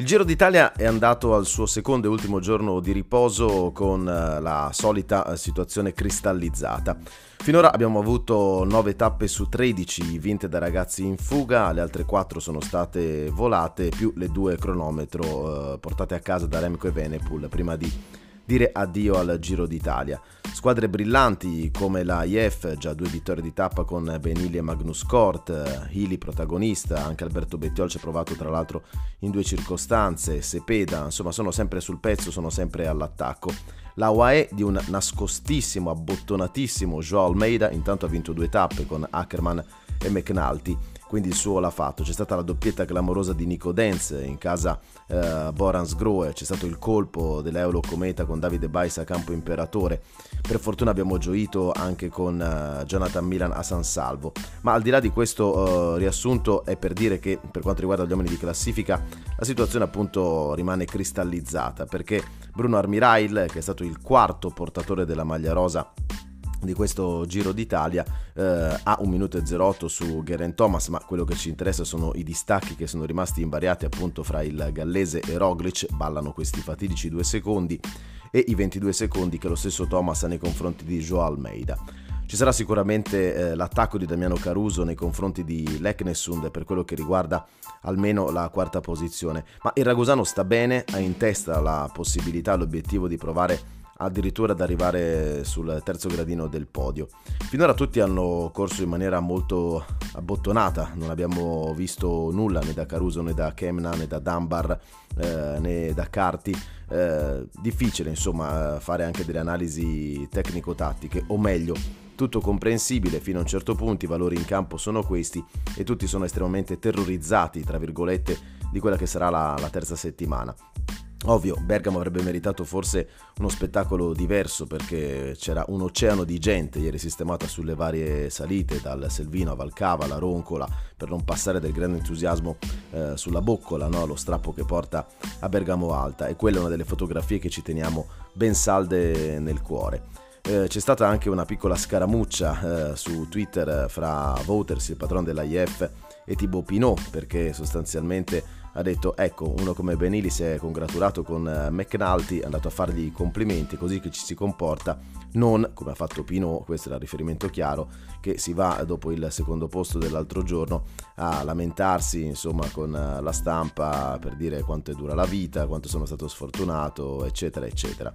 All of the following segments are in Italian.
Il Giro d'Italia è andato al suo secondo e ultimo giorno di riposo con eh, la solita eh, situazione cristallizzata. Finora abbiamo avuto 9 tappe su 13 vinte da ragazzi in fuga, le altre 4 sono state volate, più le due cronometro eh, portate a casa da Remco e Venepool prima di dire addio al Giro d'Italia. Squadre brillanti come la IF, già due vittorie di tappa con Benilli e Magnus Kort, Healy protagonista, anche Alberto Bettiol ci ha provato tra l'altro in due circostanze, Sepeda, insomma sono sempre sul pezzo, sono sempre all'attacco. La UAE di un nascostissimo, abbottonatissimo Joao Almeida, intanto ha vinto due tappe con Ackerman e McNulty quindi il suo l'ha fatto. C'è stata la doppietta clamorosa di Nico Dance in casa eh, Borans Groe, c'è stato il colpo dell'Eolo Cometa con Davide Bais a campo imperatore. Per fortuna abbiamo gioito anche con uh, Jonathan Milan a San Salvo. Ma al di là di questo uh, riassunto è per dire che per quanto riguarda gli uomini di classifica la situazione appunto rimane cristallizzata perché Bruno Armirail, che è stato il quarto portatore della maglia rosa di questo Giro d'Italia eh, ha un minuto e 08 su Geraint Thomas ma quello che ci interessa sono i distacchi che sono rimasti invariati appunto fra il gallese e Roglic ballano questi fatidici due secondi e i 22 secondi che lo stesso Thomas ha nei confronti di Joao Almeida. Ci sarà sicuramente eh, l'attacco di Damiano Caruso nei confronti di Leknessund per quello che riguarda almeno la quarta posizione. Ma il Ragusano sta bene? Ha in testa la possibilità l'obiettivo di provare addirittura ad arrivare sul terzo gradino del podio. Finora tutti hanno corso in maniera molto abbottonata, non abbiamo visto nulla né da Caruso né da Kemna né da Dunbar eh, né da Carti. Eh, difficile insomma fare anche delle analisi tecnico-tattiche, o meglio, tutto comprensibile fino a un certo punto, i valori in campo sono questi e tutti sono estremamente terrorizzati, tra virgolette, di quella che sarà la, la terza settimana. Ovvio, Bergamo avrebbe meritato forse uno spettacolo diverso perché c'era un oceano di gente ieri sistemata sulle varie salite, dal Selvino a Valcava, alla Roncola, per non passare del grande entusiasmo eh, sulla boccola, no? lo strappo che porta a Bergamo Alta. E quella è una delle fotografie che ci teniamo ben salde nel cuore. Eh, c'è stata anche una piccola scaramuccia eh, su Twitter eh, fra Voters, il patron dell'IF, e Thibaut Pinot, perché sostanzialmente ha detto ecco uno come Benili si è congratulato con eh, McNulty è andato a fargli i complimenti così che ci si comporta non come ha fatto Pino questo era il riferimento chiaro che si va dopo il secondo posto dell'altro giorno a lamentarsi insomma con eh, la stampa per dire quanto è dura la vita quanto sono stato sfortunato eccetera eccetera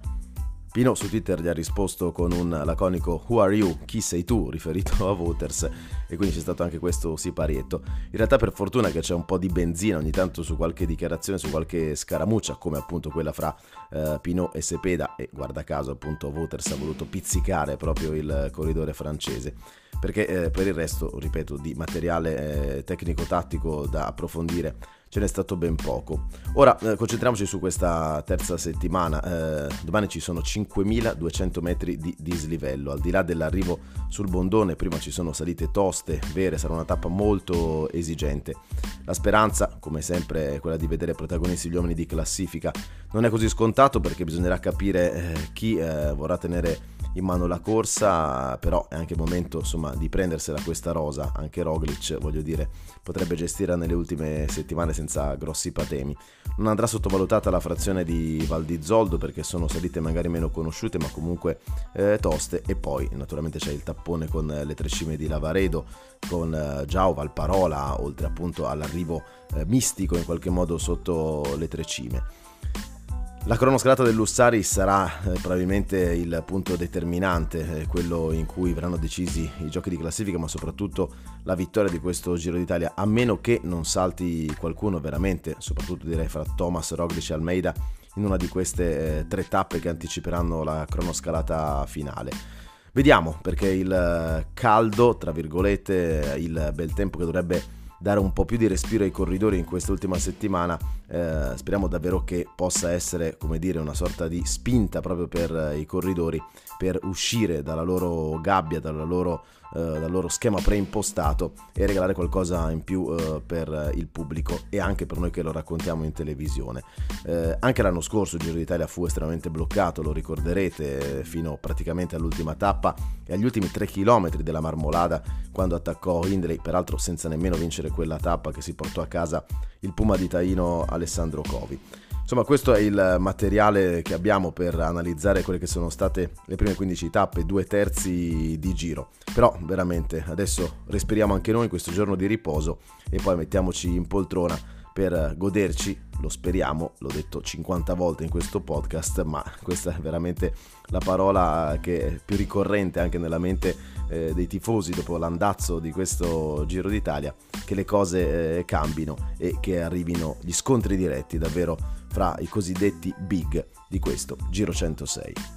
Pino su Twitter gli ha risposto con un laconico Who are you? Chi sei tu? riferito a Voters e quindi c'è stato anche questo siparietto. In realtà per fortuna che c'è un po' di benzina ogni tanto su qualche dichiarazione, su qualche scaramuccia come appunto quella fra eh, Pino e Sepeda e guarda caso appunto Voters ha voluto pizzicare proprio il corridore francese perché eh, per il resto, ripeto, di materiale eh, tecnico-tattico da approfondire ce n'è stato ben poco. Ora eh, concentriamoci su questa terza settimana. Eh, domani ci sono 5200 metri di dislivello. Al di là dell'arrivo sul Bondone, prima ci sono salite toste, vere, sarà una tappa molto esigente. La speranza, come sempre, è quella di vedere protagonisti gli uomini di classifica. Non è così scontato perché bisognerà capire eh, chi eh, vorrà tenere in mano la corsa, però è anche il momento insomma, di prendersela questa rosa, anche Roglic voglio dire potrebbe gestirla nelle ultime settimane senza grossi patemi. Non andrà sottovalutata la frazione di Val di Zoldo perché sono salite magari meno conosciute ma comunque eh, toste e poi naturalmente c'è il tappone con le tre cime di Lavaredo con eh, Giao Valparola oltre appunto all'arrivo eh, mistico in qualche modo sotto le tre cime. La cronoscalata dell'Ussari sarà eh, probabilmente il punto determinante, eh, quello in cui verranno decisi i giochi di classifica, ma soprattutto la vittoria di questo Giro d'Italia, a meno che non salti qualcuno veramente, soprattutto direi fra Thomas, Roglic e Almeida, in una di queste eh, tre tappe che anticiperanno la cronoscalata finale. Vediamo, perché il eh, caldo, tra virgolette, il bel tempo che dovrebbe dare un po' più di respiro ai corridori in quest'ultima settimana. Eh, speriamo davvero che possa essere, come dire, una sorta di spinta proprio per eh, i corridori per uscire dalla loro gabbia, dalla loro, eh, dal loro schema preimpostato e regalare qualcosa in più eh, per il pubblico e anche per noi che lo raccontiamo in televisione. Eh, anche l'anno scorso il Giro d'Italia fu estremamente bloccato, lo ricorderete, fino praticamente all'ultima tappa e agli ultimi 3 km della Marmolada quando attaccò Hindley, peraltro senza nemmeno vincere quella tappa che si portò a casa il Puma di Taino Alessandro Covi. Insomma, questo è il materiale che abbiamo per analizzare quelle che sono state le prime 15 tappe, due terzi di giro. Però veramente adesso respiriamo anche noi questo giorno di riposo e poi mettiamoci in poltrona per goderci, lo speriamo, l'ho detto 50 volte in questo podcast, ma questa è veramente la parola che è più ricorrente anche nella mente eh, dei tifosi dopo l'andazzo di questo Giro d'Italia, che le cose eh, cambino e che arrivino gli scontri diretti davvero fra i cosiddetti big di questo Giro 106.